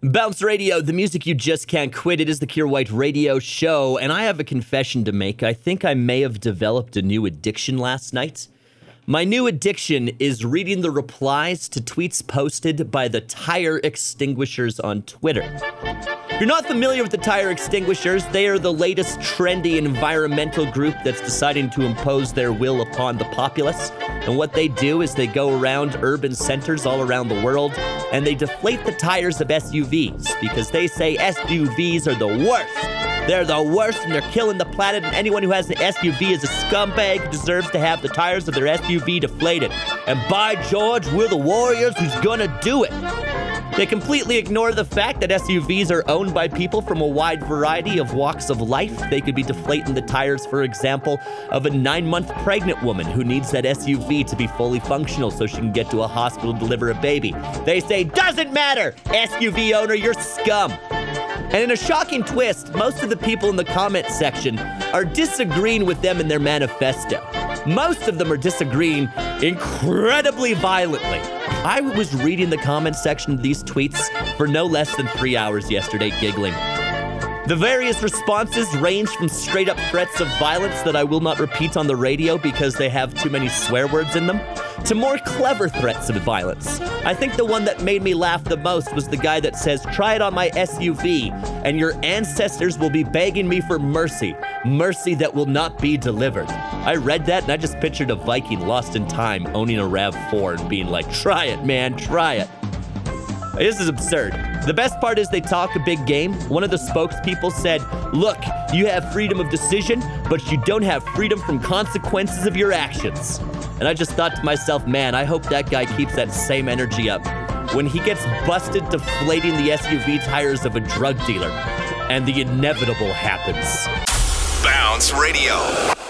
Bounce Radio, the music you just can't quit. It is the Kier White Radio Show, and I have a confession to make. I think I may have developed a new addiction last night. My new addiction is reading the replies to tweets posted by the tyre extinguishers on Twitter. If you're not familiar with the tyre extinguishers, they are the latest trendy environmental group that's deciding to impose their will upon the populace. And what they do is they go around urban centers all around the world and they deflate the tires of SUVs because they say SUVs are the worst. They're the worst and they're killing the planet, and anyone who has an SUV is a scumbag who deserves to have the tires of their SUV deflated. And by George, we're the warriors who's gonna do it. They completely ignore the fact that SUVs are owned by people from a wide variety of walks of life. They could be deflating the tires, for example, of a nine month pregnant woman who needs that SUV to be fully functional so she can get to a hospital to deliver a baby. They say, doesn't matter, SUV owner, you're scum. And in a shocking twist, most of the people in the comment section are disagreeing with them in their manifesto. Most of them are disagreeing incredibly violently. I was reading the comment section of these tweets for no less than three hours yesterday, giggling. The various responses range from straight up threats of violence that I will not repeat on the radio because they have too many swear words in them, to more clever threats of violence. I think the one that made me laugh the most was the guy that says, Try it on my SUV, and your ancestors will be begging me for mercy, mercy that will not be delivered. I read that and I just pictured a Viking lost in time owning a RAV4 and being like, Try it, man, try it. This is absurd. The best part is they talk a big game. One of the spokespeople said, Look, you have freedom of decision, but you don't have freedom from consequences of your actions. And I just thought to myself, man, I hope that guy keeps that same energy up. When he gets busted deflating the SUV tires of a drug dealer, and the inevitable happens. Bounce Radio.